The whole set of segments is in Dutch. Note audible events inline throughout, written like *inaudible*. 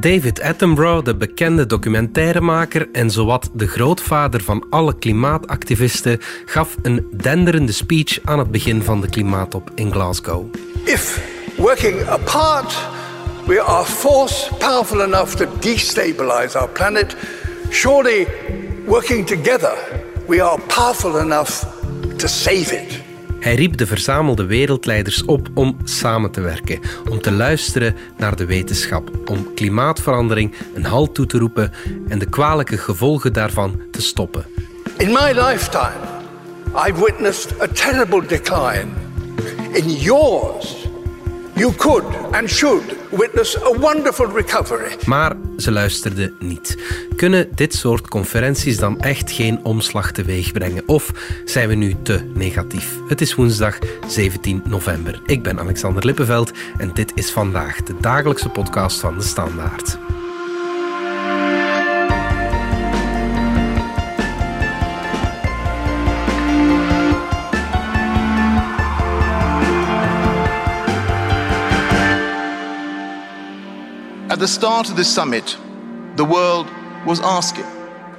David Attenborough, de bekende documentairemaker en zowat de grootvader van alle klimaatactivisten, gaf een denderende speech aan het begin van de klimaattop in Glasgow. If working apart we are force powerful enough to destabilize our planet, surely working together we are powerful enough to save it. Hij riep de verzamelde wereldleiders op om samen te werken, om te luisteren naar de wetenschap, om klimaatverandering een halt toe te roepen en de kwalijke gevolgen daarvan te stoppen. In my lifetime, I've witnessed a terrible decline. In yours, you could and should witness a wonderful recovery. Maar ze luisterden niet. Kunnen dit soort conferenties dan echt geen omslag teweeg brengen? Of zijn we nu te negatief? Het is woensdag 17 november. Ik ben Alexander Lippenveld en dit is vandaag de dagelijkse podcast van de Standaard. At the start of this summit, the world was asking,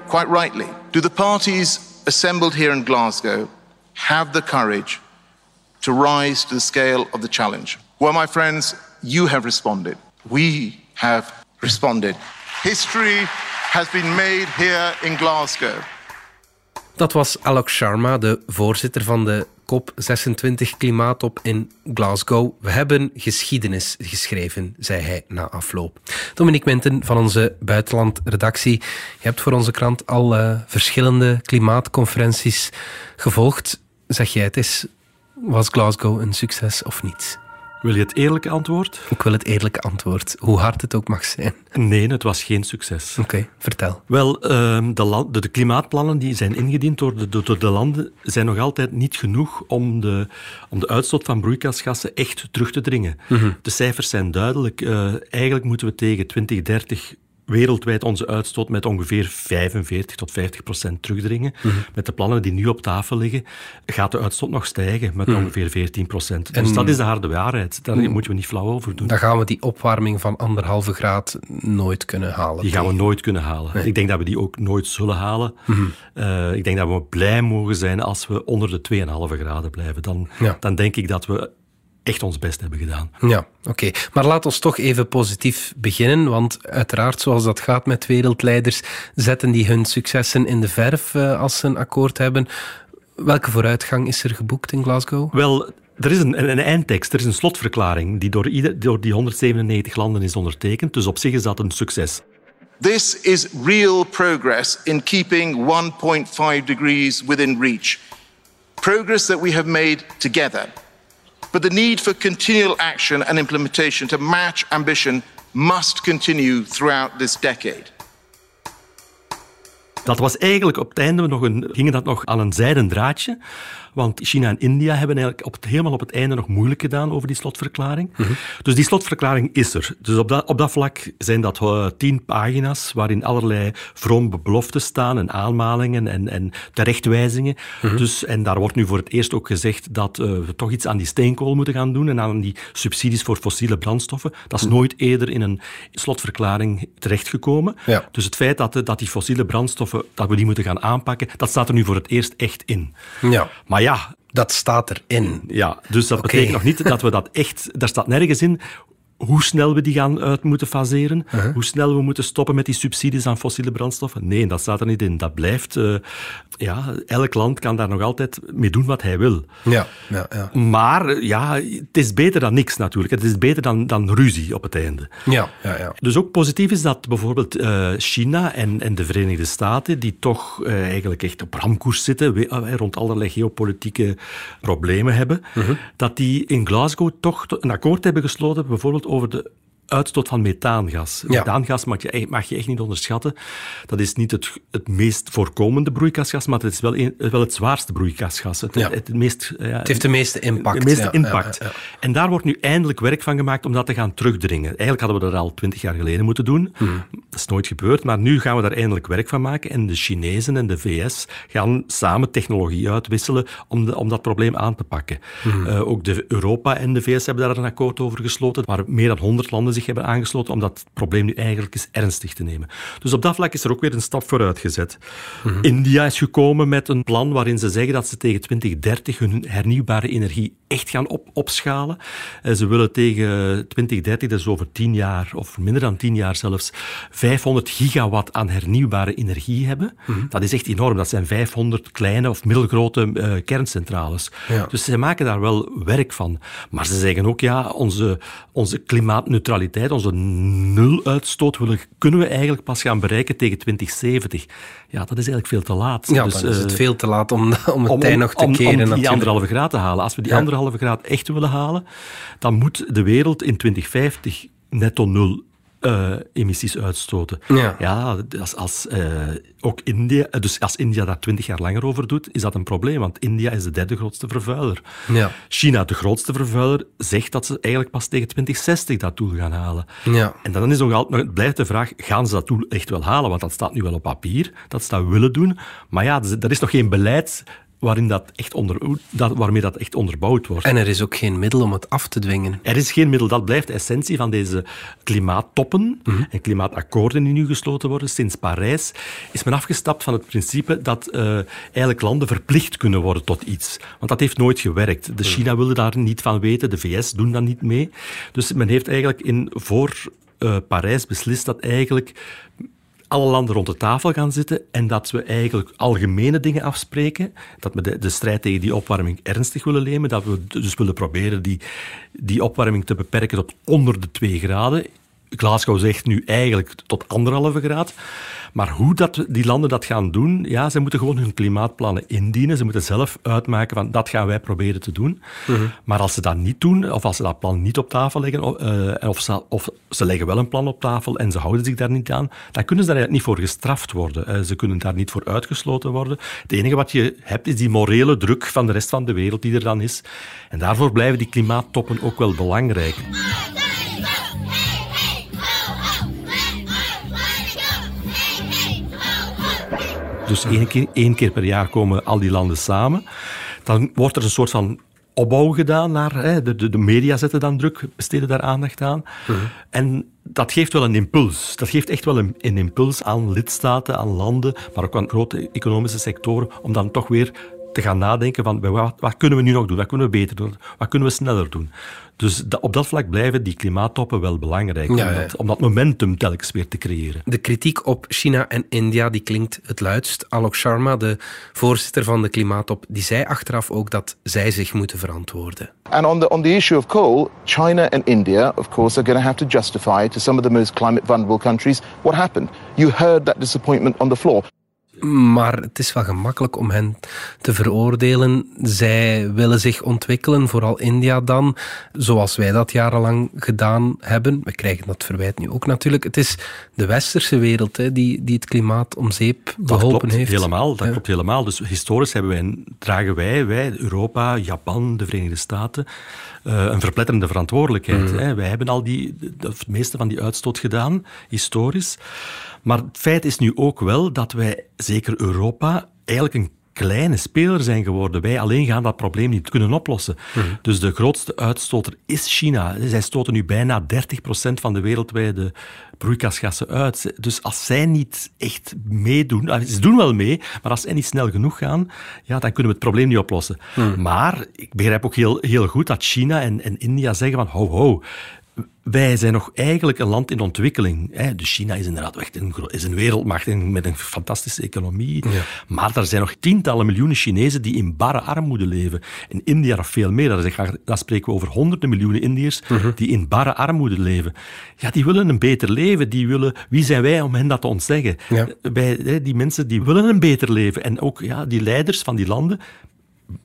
quite rightly, do the parties assembled here in Glasgow have the courage to rise to the scale of the challenge? Well, my friends, you have responded. We have responded. History has been made here in Glasgow. Dat was Alok Sharma, de voorzitter van de COP26 klimaattop in Glasgow. We hebben geschiedenis geschreven, zei hij na afloop. Dominique Minten van onze buitenlandredactie. Je hebt voor onze krant al uh, verschillende klimaatconferenties gevolgd. Zeg jij het is, was Glasgow een succes of niet? Wil je het eerlijke antwoord? Ik wil het eerlijke antwoord, hoe hard het ook mag zijn. Nee, het was geen succes. Oké, vertel. Wel, uh, de, land, de, de, klimaatplannen die zijn ingediend door de, door de landen zijn nog altijd niet genoeg om de, om de uitstoot van broeikasgassen echt terug te dringen. Mm -hmm. De cijfers zijn duidelijk. Uh, eigenlijk moeten we tegen 2030 wereldwijd onze uitstoot met ongeveer 45 tot 50 procent terugdringen. Mm -hmm. Met de plannen die nu op tafel liggen, gaat de uitstoot nog stijgen met mm -hmm. ongeveer 14 procent. Dus dat is de harde waarheid. Daar moeten we niet flauw over doen. Dan gaan we die opwarming van anderhalve graad nooit kunnen halen. Die gaan we nooit kunnen halen. Nee. Ik denk dat we die ook nooit zullen halen. -hmm. uh, ik denk dat we blij mogen zijn als we onder de 2,5 graden blijven. Dan, ja. dan denk ik dat we echt ons best hebben gedaan. Ja, oké. Okay. Maar laat ons toch even positief beginnen, want uiteraard, zoals dat gaat met wereldleiders, zetten die hun successen in de verf uh, als ze een akkoord hebben. Welke vooruitgang is er geboekt in Glasgow? Wel, er is een, een, eindtekst, er is een slotverklaring die door, ieder, door die 197 landen is ondertekend, dus op zich is dat een succes. This is real progress in keeping 1.5 degrees within reach. Progress that we have made together. But the need for continual action and implementation to match ambition must continue throughout this decade. Dat was eigenlijk op het einde nog een, ging dat nog aan een zijden draadje. Want China en India hebben eigenlijk op het, helemaal op het einde nog moeilijk gedaan over die slotverklaring. Mm -hmm. Dus die slotverklaring is er. Dus op dat, op dat vlak zijn dat uh, tien pagina's waarin allerlei vrome beloftes staan en aanmalingen en, en terechtwijzingen. Mm -hmm. dus, en daar wordt nu voor het eerst ook gezegd dat uh, we toch iets aan die steenkool moeten gaan doen en aan die subsidies voor fossiele brandstoffen. Dat is mm -hmm. nooit eerder in een slotverklaring terechtgekomen. Ja. Dus het feit dat, dat die fossiele brandstoffen, dat we die moeten gaan aanpakken, dat staat er nu voor het eerst echt in. Ja. Maar ja, dat staat erin. Ja, dus dat okay. betekent nog niet dat we dat echt... Daar staat nergens in hoe snel we die gaan uit moeten faseren, uh -huh. hoe snel we moeten stoppen met die subsidies aan fossiele brandstoffen. Nee, dat staat er niet in. Dat blijft... Uh, ja, elk land kan daar nog altijd mee doen wat hij wil. Ja, ja, ja. Maar ja, het is beter dan niks natuurlijk. Het is beter dan, dan ruzie op het einde. Ja, ja, ja. Dus ook positief is dat bijvoorbeeld uh, China en, en de Verenigde Staten, die toch eigenlijk echt op ramkoers zitten, we, rond allerlei geopolitieke problemen hebben, -huh. dat die in Glasgow toch een akkoord hebben gesloten, bijvoorbeeld over de uitstoot van methaangas. Ja. Methaangas mag je, mag je echt niet onderschatten. Dat is niet het, het meest voorkomende broeikasgas, maar het is wel, een, wel het zwaarste broeikasgas. Het, ja. het, het, meest, ja, het heeft de meeste impact. De meeste impact. En daar wordt nu eindelijk werk van gemaakt om dat te gaan terugdringen. Eigenlijk hadden we dat al twintig jaar geleden moeten doen. Hmm. Dat is nooit gebeurd, maar nu gaan we daar eindelijk werk van maken. En de Chinezen en de VS gaan samen technologie uitwisselen om, de, om dat probleem aan te pakken. Hmm. Uh, ook de Europa en de VS hebben daar een akkoord over gesloten, waar meer dan 100 landen zich zich hebben aangesloten om dat probleem nu eigenlijk eens ernstig te nemen. Dus op dat vlak is er ook weer een stap vooruit gezet. India is gekomen met een plan waarin ze zeggen dat ze tegen 2030 hun hernieuwbare energie echt gaan op, opschalen. Eh, ze willen tegen 2030, dus over tien jaar, of minder dan tien jaar zelfs, 500 gigawatt aan hernieuwbare energie hebben. Dat is echt enorm. Dat zijn 500 kleine of middelgrote eh, kerncentrales. Ja. Dus ze maken daar wel werk van. Maar ze zeggen ook, ja, onze, onze klimaatneutraliteit, onze nuluitstoot willen, kunnen we eigenlijk pas gaan bereiken tegen 2070. Ja, dat is eigenlijk veel te laat. Ja, Dus, dan is het eh, veel te laat om, om het om, tij nog te om, keren. om die natuurlijk. anderhalve graad te halen. Als we die Ja. anderhalve graad echt willen halen, dan moet de wereld in 2050 netto nul eh, emissies uitstoten. Ja. als, als, eh, ook India, eh, dus als India daar twintig jaar langer over doet, is dat een probleem, want India is de derde grootste vervuiler. Ja. China, de grootste vervuiler, zegt dat ze eigenlijk pas tegen 2060 dat doel gaan halen. Ja. En dan is nog altijd, blijft de vraag, gaan ze dat doel echt wel halen? Want dat staat nu wel op papier, dat ze dat willen doen. Maar ja, er is nog geen beleid waarin dat echt onder, dat, waarmee dat echt onderbouwd wordt. En er is ook geen middel om het af te dwingen. Er is geen middel. Dat blijft de essentie van deze klimaattoppen en klimaatakkoorden die nu gesloten worden. Sinds Parijs is men afgestapt van het principe dat eh, eigenlijk landen verplicht kunnen worden tot iets. Want dat heeft nooit gewerkt. De China wilde daar niet van weten, de VS doen dat niet mee. Dus men heeft eigenlijk in, voor eh, Parijs beslist dat eigenlijk alle landen rond de tafel gaan zitten en dat we eigenlijk algemene dingen afspreken. Dat we de, de strijd tegen die opwarming ernstig willen nemen. Dat we dus willen proberen die, die opwarming te beperken tot onder de 2 graden. Glasgow zegt nu eigenlijk tot anderhalve graad. Maar hoe dat, die landen dat gaan doen, ja, ze moeten gewoon hun klimaatplannen indienen. Ze moeten zelf uitmaken van dat gaan wij proberen te doen. Maar als ze dat niet doen, of als ze dat plan niet op tafel leggen, eh, of, ze, of ze leggen wel een plan op tafel en ze houden zich daar niet aan, dan kunnen ze daar niet voor gestraft worden. Eh, ze kunnen daar niet voor uitgesloten worden. Het enige wat je hebt is die morele druk van de rest van de wereld die er dan is. En daarvoor blijven die klimaattoppen ook wel belangrijk. Dus één keer, één keer per jaar komen al die landen samen. Dan wordt er een soort van opbouw gedaan naar... Hè, de, de, media zetten dan druk, besteden daar aandacht aan. En dat geeft wel een impuls. Dat geeft echt wel een, een impuls aan lidstaten, aan landen, maar ook aan grote economische sectoren, om dan toch weer te gaan nadenken van wat, wat kunnen we nu nog doen? Wat kunnen we beter doen? Wat kunnen we sneller doen? Dus da- op dat vlak blijven die klimaattoppen wel belangrijk, Ja, om, ja. dat, om dat momentum telkens weer te creëren. De kritiek op China en India die klinkt het luidst. Alok Sharma, de voorzitter van de Klimaattop, die zei achteraf ook dat zij zich moeten verantwoorden. And on the, on the issue of coal, China and India, of course, are going to have to justify to some of the most climate vulnerable countries what happened. You heard that disappointment on the floor. Maar het is wel gemakkelijk om hen te veroordelen. Zij willen zich ontwikkelen, vooral India dan, zoals wij dat jarenlang gedaan hebben. We krijgen dat verwijt nu ook natuurlijk. Het is de westerse wereld hè, die, die het klimaat om zeep beholpen heeft. helemaal. Dat Ja. klopt helemaal. Dus historisch hebben wij, dragen wij, wij, Europa, Japan, de Verenigde Staten, een verpletterende verantwoordelijkheid. Hè. Wij hebben al die, het meeste van die uitstoot gedaan, historisch. Maar het feit is nu ook wel dat wij, zeker Europa, eigenlijk een kleine speler zijn geworden. Wij alleen gaan dat probleem niet kunnen oplossen. Dus de grootste uitstoter is China. Zij stoten nu bijna 30% van de wereldwijde broeikasgassen uit. Dus als zij niet echt meedoen, ze doen wel mee, maar als zij niet snel genoeg gaan, ja, dan kunnen we het probleem niet oplossen. Maar ik begrijp ook heel, heel goed dat China en, en India zeggen van ho ho, wij zijn nog eigenlijk een land in ontwikkeling. Hè. Dus China is inderdaad echt een, is een wereldmacht met een fantastische economie. Maar er zijn nog tientallen miljoenen Chinezen die in barre armoede leven. In India nog veel meer. Daar daar spreken we over honderden miljoenen Indiërs die in barre armoede leven. Ja, die willen een beter leven. Die willen, wie zijn wij om hen dat te ontzeggen? Ja. Wij, hè, die mensen die willen een beter leven. En ook ja, die leiders van die landen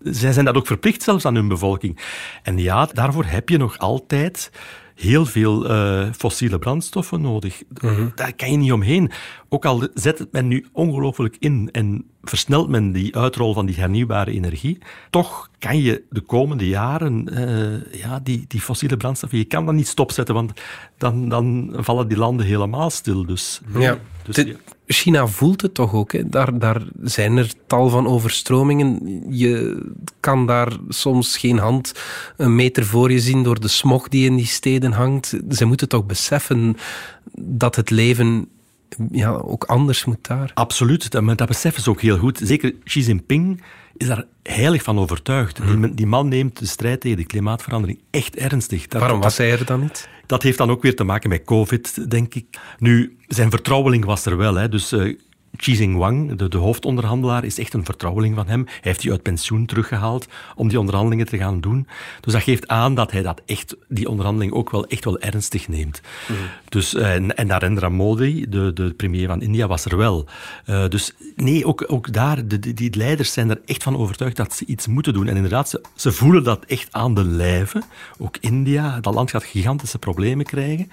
zij zijn dat ook verplicht zelfs aan hun bevolking. En ja, daarvoor heb je nog altijd heel veel eh, fossiele brandstoffen nodig. Daar kan je niet omheen. Ook al zet het men nu ongelooflijk in en versnelt men die uitrol van die hernieuwbare energie. Toch kan je de komende jaren uh, ja, die, die fossiele brandstoffen, je kan dat niet stopzetten, want dan, dan vallen die landen helemaal stil. Dus, ja. Dus, China voelt het toch ook. Hè? Daar, daar zijn er tal van overstromingen. Je kan daar soms geen hand een meter voor je zien door de smog die in die steden hangt. Ze moeten toch beseffen dat het leven ja, ook anders moet daar. Absoluut, dat, dat beseffen ze ook heel goed. Zeker Xi Jinping is daar heilig van overtuigd. Die, die, man neemt de strijd tegen de klimaatverandering echt ernstig. Dat, Waarom was hij er dan niet? Dat heeft dan ook weer te maken met COVID, denk ik. Nu, zijn vertrouweling was er wel. Hè. Dus uh, Xi Wang, de, de, hoofdonderhandelaar, is echt een vertrouweling van hem. Hij heeft die uit pensioen teruggehaald om die onderhandelingen te gaan doen. Dus dat geeft aan dat hij dat echt, die onderhandeling ook wel echt wel ernstig neemt. Mhm. Dus, eh, en, en Narendra Modi, de, de premier van India, was er wel. Uh, dus nee, ook, ook daar, de, die leiders zijn er echt van overtuigd dat ze iets moeten doen. En inderdaad, ze, ze voelen dat echt aan de lijve. Ook India, dat land gaat gigantische problemen krijgen.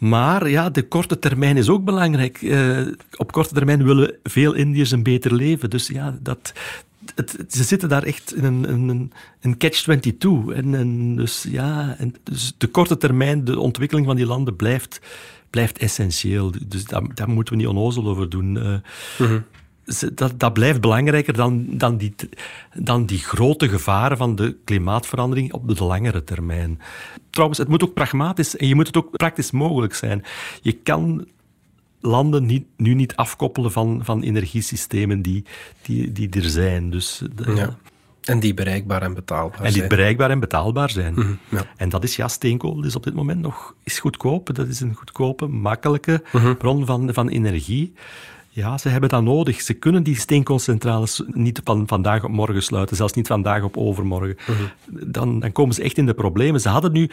Maar ja, de korte termijn is ook belangrijk. Uh, op korte termijn willen veel Indiërs een beter leven. Dus ja, dat, het, ze zitten daar echt in een, een, een catch-22. En, en, dus ja, dus de korte termijn, de ontwikkeling van die landen blijft, blijft essentieel. Dus daar, daar moeten we niet onnozel over doen. Uh, mm dat, dat blijft belangrijker dan, dan, die, dan die grote gevaren van de klimaatverandering op de langere termijn. Trouwens, het moet ook pragmatisch en je moet het ook praktisch mogelijk zijn. Je kan landen niet, nu niet afkoppelen van, van energiesystemen die, die, die er zijn. Dus, ja. En die bereikbaar en betaalbaar zijn. En die bereikbaar en betaalbaar zijn. Mhm, ja. En dat is, ja, steenkool is op dit moment nog is goedkoop. Dat is een goedkope, makkelijke mhm. bron van, van energie. Ja, ze hebben dat nodig. Ze kunnen die steenkoolcentrales niet van vandaag op morgen sluiten, zelfs niet vandaag op overmorgen. Mhm. dan, dan komen ze echt in de problemen. Ze hadden nu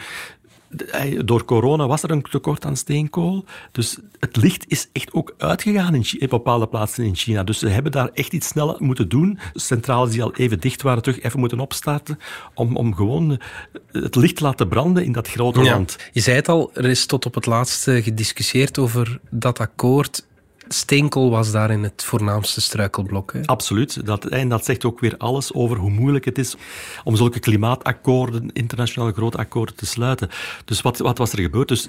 door corona was er een tekort aan steenkool. Dus het licht is echt ook uitgegaan in, in, bepaalde plaatsen in China. Dus ze hebben daar echt iets sneller moeten doen. Centrales die al even dicht waren, terug even moeten opstarten. Om, om gewoon het licht te laten branden in dat grote land. Je zei het al, er is tot op het laatste gediscussieerd over dat akkoord steenkool was daarin het voornaamste struikelblok. Hè? Absoluut. Dat, en dat zegt ook weer alles over hoe moeilijk het is om zulke klimaatakkoorden, internationale grote akkoorden te sluiten. Dus wat, wat was er gebeurd? Dus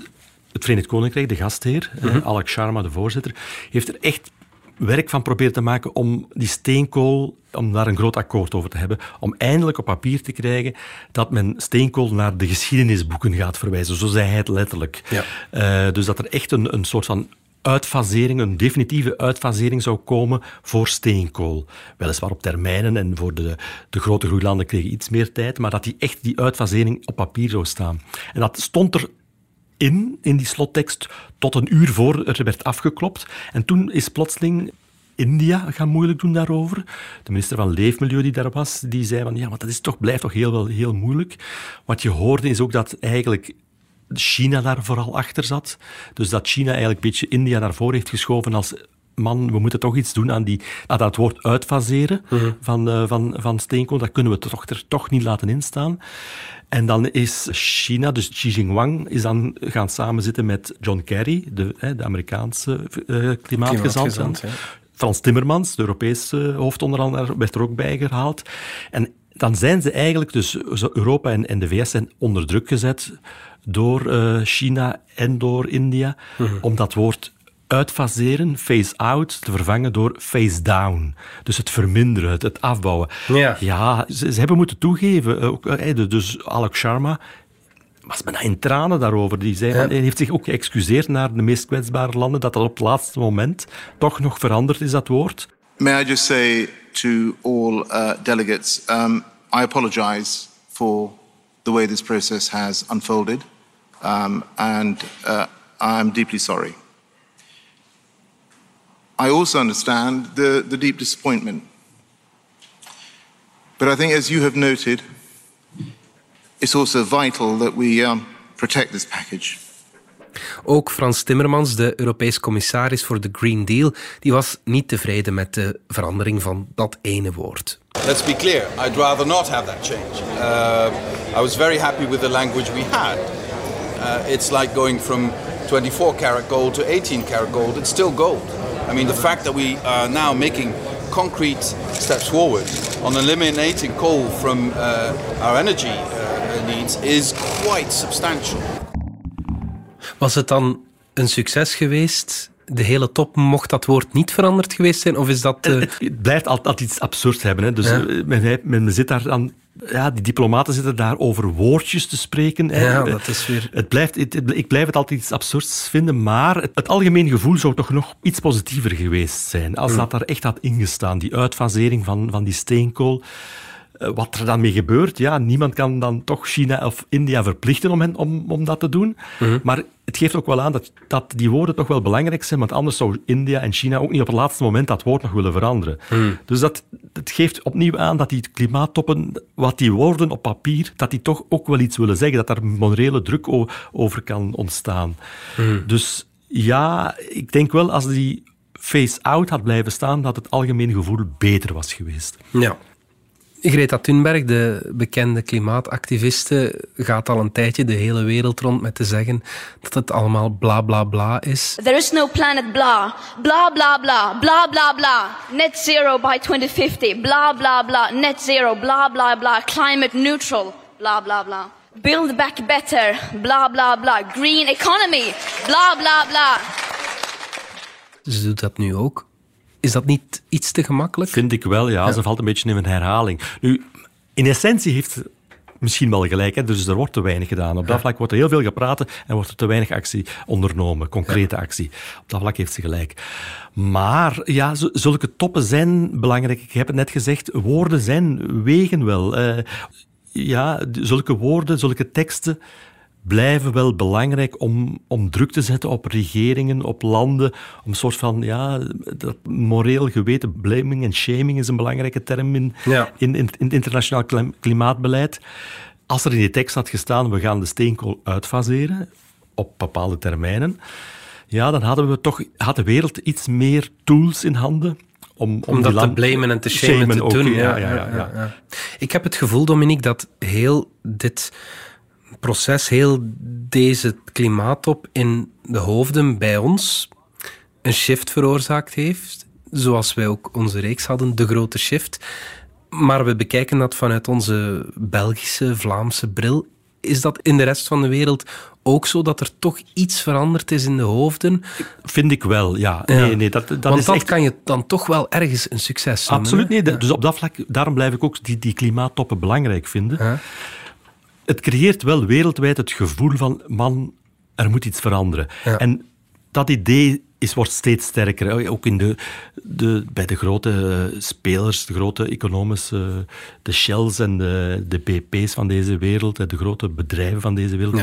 het Verenigd Koninkrijk, de gastheer, mm Alex Sharma, de voorzitter, heeft er echt werk van proberen te maken om die steenkool, om daar een groot akkoord over te hebben, om eindelijk op papier te krijgen dat men steenkool naar de geschiedenisboeken gaat verwijzen. Zo zei hij het letterlijk. Ja. Uh, dus dat er echt een, een soort van uitfasering, een definitieve uitfasering zou komen voor steenkool. Weliswaar op termijnen en voor de, de grote groeilanden kregen iets meer tijd, maar dat die echt die uitfasering op papier zou staan. En dat stond er in, in die slottekst, tot een uur voor er werd afgeklopt. En toen is plotseling India gaan moeilijk doen daarover. De minister van Leefmilieu die daar was, die zei van ja, maar dat is toch, blijft toch heel, wel, heel moeilijk. Wat je hoorde is ook dat eigenlijk China daar vooral achter zat. Dus dat China eigenlijk een beetje India naar voren heeft geschoven als man, we moeten toch iets doen aan, die, aan dat woord uitfaseren mhm. van, uh, van, van steenkool. Dat kunnen we toch, er toch niet laten instaan. En dan is China, dus Xi Jinping, is dan gaan samenzitten met John Kerry, de, de Amerikaanse uh, klimaatgezant. Frans Timmermans, de Europese hoofdonderhandelaar, werd er ook bij gehaald. En dan zijn ze eigenlijk, dus Europa en, en de VS zijn onder druk gezet door uh, China en door India, mm om dat woord uitfaseren, phase out, te vervangen door phase down. Dus het verminderen, het, het afbouwen. Ja, ja ze, ze, hebben moeten toegeven, ook, uh, dus Alok Sharma was bijna in tranen daarover. Die zei, ja. Hij heeft zich ook geëxcuseerd naar de meest kwetsbare landen, dat dat op het laatste moment toch nog veranderd is, dat woord. May I just say to all uh, delegates, um, I apologize for the way this process has unfolded, um, and uh, I'm deeply sorry. I also understand the, the deep disappointment. But I think, as you have noted, it's also vital that we um, protect this package. Ook Frans Timmermans, de Europees commissaris voor de Green Deal, die was niet tevreden met de verandering van dat ene woord. Let's be clear, I'd rather not have that change. Uh, I was very happy with the language we had. Uh, it's like going from 24 karat gold to 18 karat gold. It's still gold. I mean, the fact that we are now making concrete steps forward on eliminating coal from uh, our energy uh, needs is quite substantial. Was het dan een succes geweest? De hele top, mocht dat woord niet veranderd geweest zijn? Of is dat... Uh... Het, blijft altijd iets absurd hebben. Hè. Dus ja. men, men, zit daar aan ja, die diplomaten zitten daar over woordjes te spreken. Ja, dat is weer... Het blijft, ik blijf het altijd iets absurds vinden, maar het, het algemeen gevoel zou toch nog iets positiever geweest zijn als dat daar echt had ingestaan. Die uitfasering van, van die steenkool. Eh, wat er dan mee gebeurt, ja, niemand kan dan toch China of India verplichten om, hen, om, om dat te doen. Mhm. Maar het geeft ook wel aan dat, dat die woorden toch wel belangrijk zijn, want anders zou India en China ook niet op het laatste moment dat woord nog willen veranderen. Mhm. Dus dat, dat geeft opnieuw aan dat die klimaattoppen, wat die woorden op papier, dat die toch ook wel iets willen zeggen, dat daar morele druk over kan ontstaan. Mhm. Dus ja, ik denk wel als die face-out had blijven staan, dat het algemeen gevoel beter was geweest. Ja. Greta Thunberg, de bekende klimaatactiviste, gaat al een tijdje de hele wereld rond met te zeggen dat het allemaal bla bla bla is. There is no planet bla. Bla bla bla. Bla bla bla. Net zero by 2050. Bla bla bla. Net zero. Bla bla bla. Climate neutral. Bla bla bla. Build back better. Bla bla bla. Green economy. Bla bla bla. Ze doet dat nu ook. Is dat niet iets te gemakkelijk? Vind ik wel, ja. Ze valt een beetje in een herhaling. Nu, in essentie heeft ze misschien wel gelijk, hè? dus er wordt te weinig gedaan. Op dat vlak wordt er heel veel gepraat en wordt er te weinig actie ondernomen, concrete actie. Op dat vlak heeft ze gelijk. Maar ja, zulke toppen zijn belangrijk. Ik heb het net gezegd, woorden zijn, wegen wel. Uh, ja, zulke woorden, zulke teksten blijven wel belangrijk om, om druk te zetten op regeringen, op landen, om een soort van, ja, dat moreel geweten, blaming en shaming is een belangrijke term in, in, in, het internationaal klimaatbeleid. Als er in die tekst had gestaan, we gaan de steenkool uitfaseren op bepaalde termijnen, ja, dan hadden we toch, had de wereld iets meer tools in handen om, om, dat te blamen en te shamen, te doen. Ja, ja, ja, ja, Ik heb het gevoel, Dominique, dat heel dit proces, heel deze klimaattop in de hoofden bij ons een shift veroorzaakt heeft. Zoals wij ook onze reeks hadden, de grote shift. Maar we bekijken dat vanuit onze Belgische, Vlaamse bril. Is dat in de rest van de wereld ook zo dat er toch iets veranderd is in de hoofden? Vind ik wel, ja. Nee, nee, dat, dat Want is dat echt... kan je dan toch wel ergens een succes zijn. Absoluut niet. Dus op dat vlak, daarom blijf ik ook die, die klimaattoppen belangrijk vinden. Ja het creëert wel wereldwijd het gevoel van, man, er moet iets veranderen. En dat idee is, wordt steeds sterker. Ook in de, de, bij de grote spelers, de grote economische, de Shells en de, de BP's van deze wereld, de grote bedrijven van deze wereld.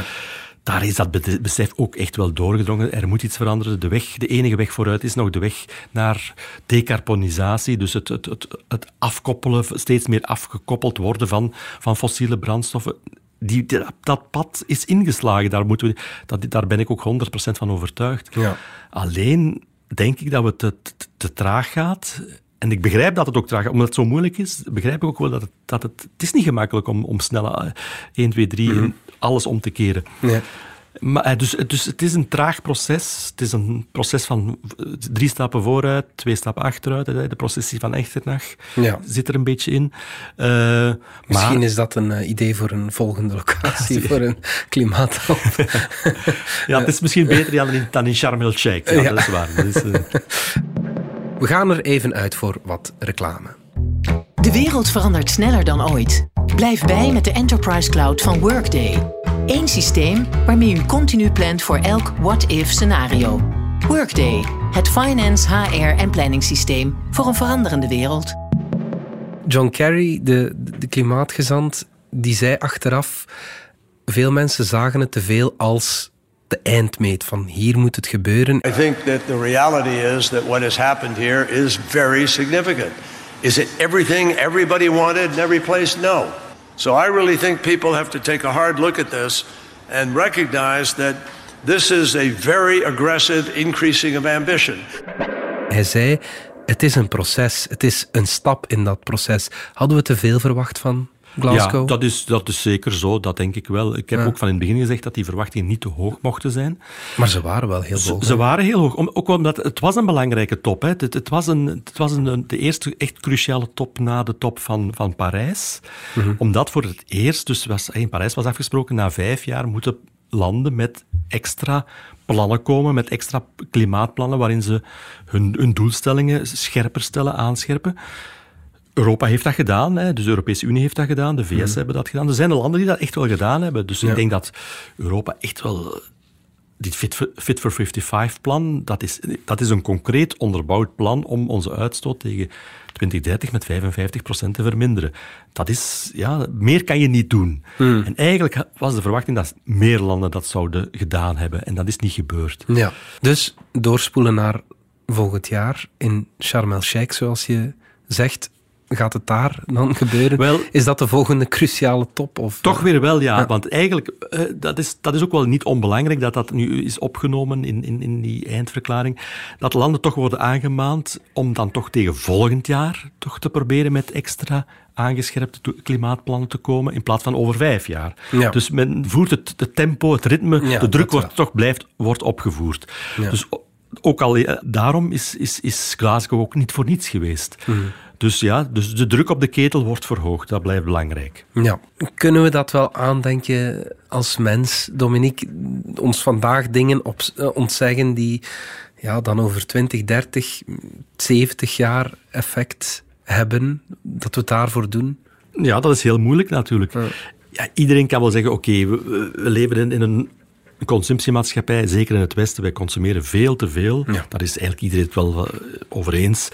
Daar is dat besef ook echt wel doorgedrongen. Er moet iets veranderen. De, weg, de enige weg vooruit is nog de weg naar decarbonisatie. Dus het, het, het, het afkoppelen, steeds meer afgekoppeld worden van, van fossiele brandstoffen die, dat pad is ingeslagen. Daar, moeten we, dat, daar ben ik ook 100% van overtuigd. Ja. Alleen denk ik dat het te, te, te, traag gaat. En ik begrijp dat het ook traag gaat. Omdat het zo moeilijk is, begrijp ik ook wel dat het... Dat het, het is niet gemakkelijk om, om snel 1, 2, 3 alles om te keren. Ja. Maar, eh, dus, dus het is een traag proces. Het is een proces van drie stappen vooruit, twee stappen achteruit. De processie van Echternach ja. zit er een beetje in. Uh, Misschien is dat een idee voor een volgende locatie, *laughs* voor een klimaatramp. *laughs* ja, het is misschien beter dan in, dan in Sharm el-Sheikh. Ja, ja, dat is waar. Dat is, uh... *laughs* We gaan er even uit voor wat reclame. De wereld verandert sneller dan ooit. Blijf bij met de Enterprise Cloud van Workday. Eén systeem waarmee u continu plant voor elk what-if scenario. Workday, het finance, HR en planningssysteem voor een veranderende wereld. John Kerry, de, de klimaatgezant, die zei achteraf: veel mensen zagen het te veel als de eindmeet van hier moet het gebeuren. I think that the reality is that what has happened here is very significant. Is it everything everybody wanted in every place? No. So I really think people have to take a hard look at this and recognize that this is a very aggressive increasing of ambition. Hij zei: Het is een proces, het is een stap in dat proces. Hadden we te veel verwacht van Glasgow? Ja, dat is, dat is zeker zo, dat denk ik wel. Ik heb ook van in het begin gezegd dat die verwachtingen niet te hoog mochten zijn. Maar ze waren wel heel hoog. Ze, ze waren heel hoog, Om, ook omdat het was een belangrijke top. Hè. Het, het was, een, het was een, de eerste echt cruciale top na de top van, van Parijs. Mhm. Omdat voor het eerst, dus was, in Parijs was afgesproken, na vijf jaar moeten landen met extra plannen komen, met extra klimaatplannen waarin ze hun, hun doelstellingen scherper stellen, aanscherpen. Europa heeft dat gedaan, hè. dus de Europese Unie heeft dat gedaan, de VS Mhm. hebben dat gedaan. Er zijn landen die dat echt wel gedaan hebben. Dus ik denk dat Europa echt wel dit Fit for, Fit for 55-plan, dat is, dat is een concreet onderbouwd plan om onze uitstoot tegen 2030 met 55% te verminderen. Dat is, ja, meer kan je niet doen. Hmm. En eigenlijk was de verwachting dat meer landen dat zouden gedaan hebben. En dat is niet gebeurd. Ja. Dus doorspoelen naar volgend jaar in Sharm el-Sheikh, zoals je zegt. Gaat het daar dan gebeuren? Wel- is dat de volgende cruciale top? Of, Toch weer wel, ja. Want eigenlijk, eh, dat, is, dat is ook wel niet onbelangrijk dat dat nu is opgenomen in, in, in die eindverklaring. Dat landen toch worden aangemaand om dan toch tegen volgend jaar toch te proberen met extra aangescherpte klimaatplannen te komen in plaats van over vijf jaar. Ja. Dus men voert het, het tempo, het ritme, Ja, de druk wordt toch blijft, wordt opgevoerd. Dus ook al eh, daarom is, is, is Glasgow ook niet voor niets geweest. Mhm. Dus ja, dus de druk op de ketel wordt verhoogd. Dat blijft belangrijk. Ja. Kunnen we dat wel aandenken als mens, Dominique? Ons vandaag dingen op, eh, ontzeggen die ja, dan over 20, 30, 70 jaar effect hebben, dat we het daarvoor doen? Ja, dat is heel moeilijk natuurlijk. Ja, iedereen kan wel zeggen, oké, we, we- we leven in, in een consumptiemaatschappij, zeker in het Westen. Wij consumeren veel te veel. Daar is eigenlijk iedereen het wel eh, over eens.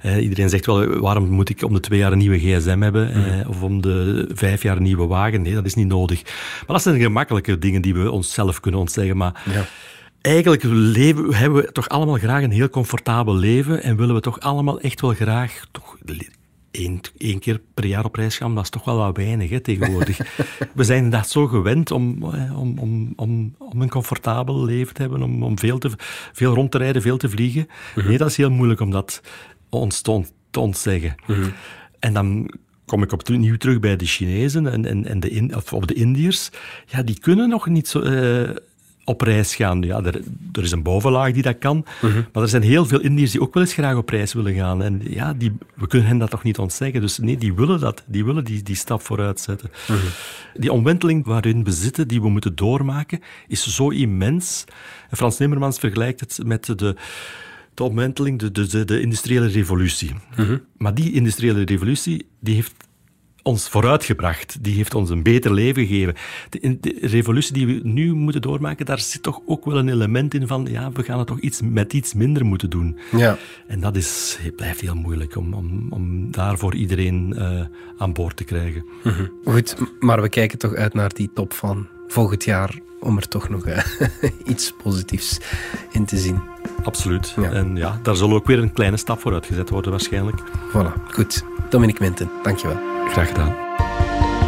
Eh, iedereen zegt wel, waarom moet ik om de twee jaar een nieuwe gsm hebben? eh, of om de vijf jaar een nieuwe wagen? Nee, dat is niet nodig. Maar dat zijn gemakkelijke dingen die we onszelf kunnen ontzeggen. Maar eigenlijk leven, hebben we toch allemaal graag een heel comfortabel leven en willen we toch allemaal echt wel graag toch één, één keer per jaar op reis gaan. Dat is toch wel wat weinig hè, tegenwoordig. we zijn inderdaad zo gewend om, eh, om, om, om, om een comfortabel leven te hebben, om, om veel, te, veel rond te rijden, veel te vliegen. Nee, dat is heel moeilijk om dat ons te, on- te ontzeggen. En dan kom ik opnieuw terug bij de Chinezen en, en, en de, in, of, of de Indiërs. Ja, die kunnen nog niet zo, eh, op reis gaan. Ja, er, er is een bovenlaag die dat kan. Maar er zijn heel veel Indiërs die ook wel eens graag op reis willen gaan. En ja, die, we kunnen hen dat toch niet ontzeggen. Dus nee, die willen dat. Die willen die, die stap vooruit zetten. Die omwenteling waarin we zitten, die we moeten doormaken, is zo immens. En Frans Timmermans vergelijkt het met de de omwenteling, de, de, de, de industriële revolutie. Maar die industriële revolutie die heeft ons vooruitgebracht. Die heeft ons een beter leven gegeven. De, revolutie die we nu moeten doormaken, daar zit toch ook wel een element in van, ja, we gaan het toch iets, met iets minder moeten doen. Ja. En dat is, het blijft heel moeilijk om, om, om daarvoor iedereen eh, aan boord te krijgen. Goed, m- maar we kijken toch uit naar die top van volgend jaar om er toch nog eh, *laughs* iets positiefs in te zien. Absoluut. Ja. En ja, daar zal ook weer een kleine stap voor uitgezet worden waarschijnlijk. Voilà, goed. Dominique Minten, dankjewel. Graag gedaan.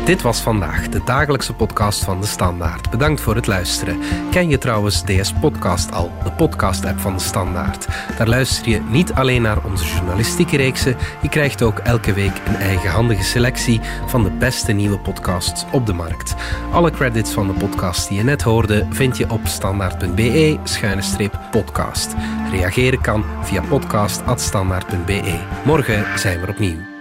Dit was vandaag de dagelijkse podcast van De Standaard. Bedankt voor het luisteren. Ken je trouwens DS Podcast al, de podcast-app van De Standaard? Daar luister je niet alleen naar onze journalistieke reeksen, je krijgt ook elke week een eigenhandige selectie van de beste nieuwe podcasts op de markt. Alle credits van de podcast die je net hoorde vind je op standaard.be-podcast. Reageren kan via podcast.standaard.be. Morgen zijn we opnieuw.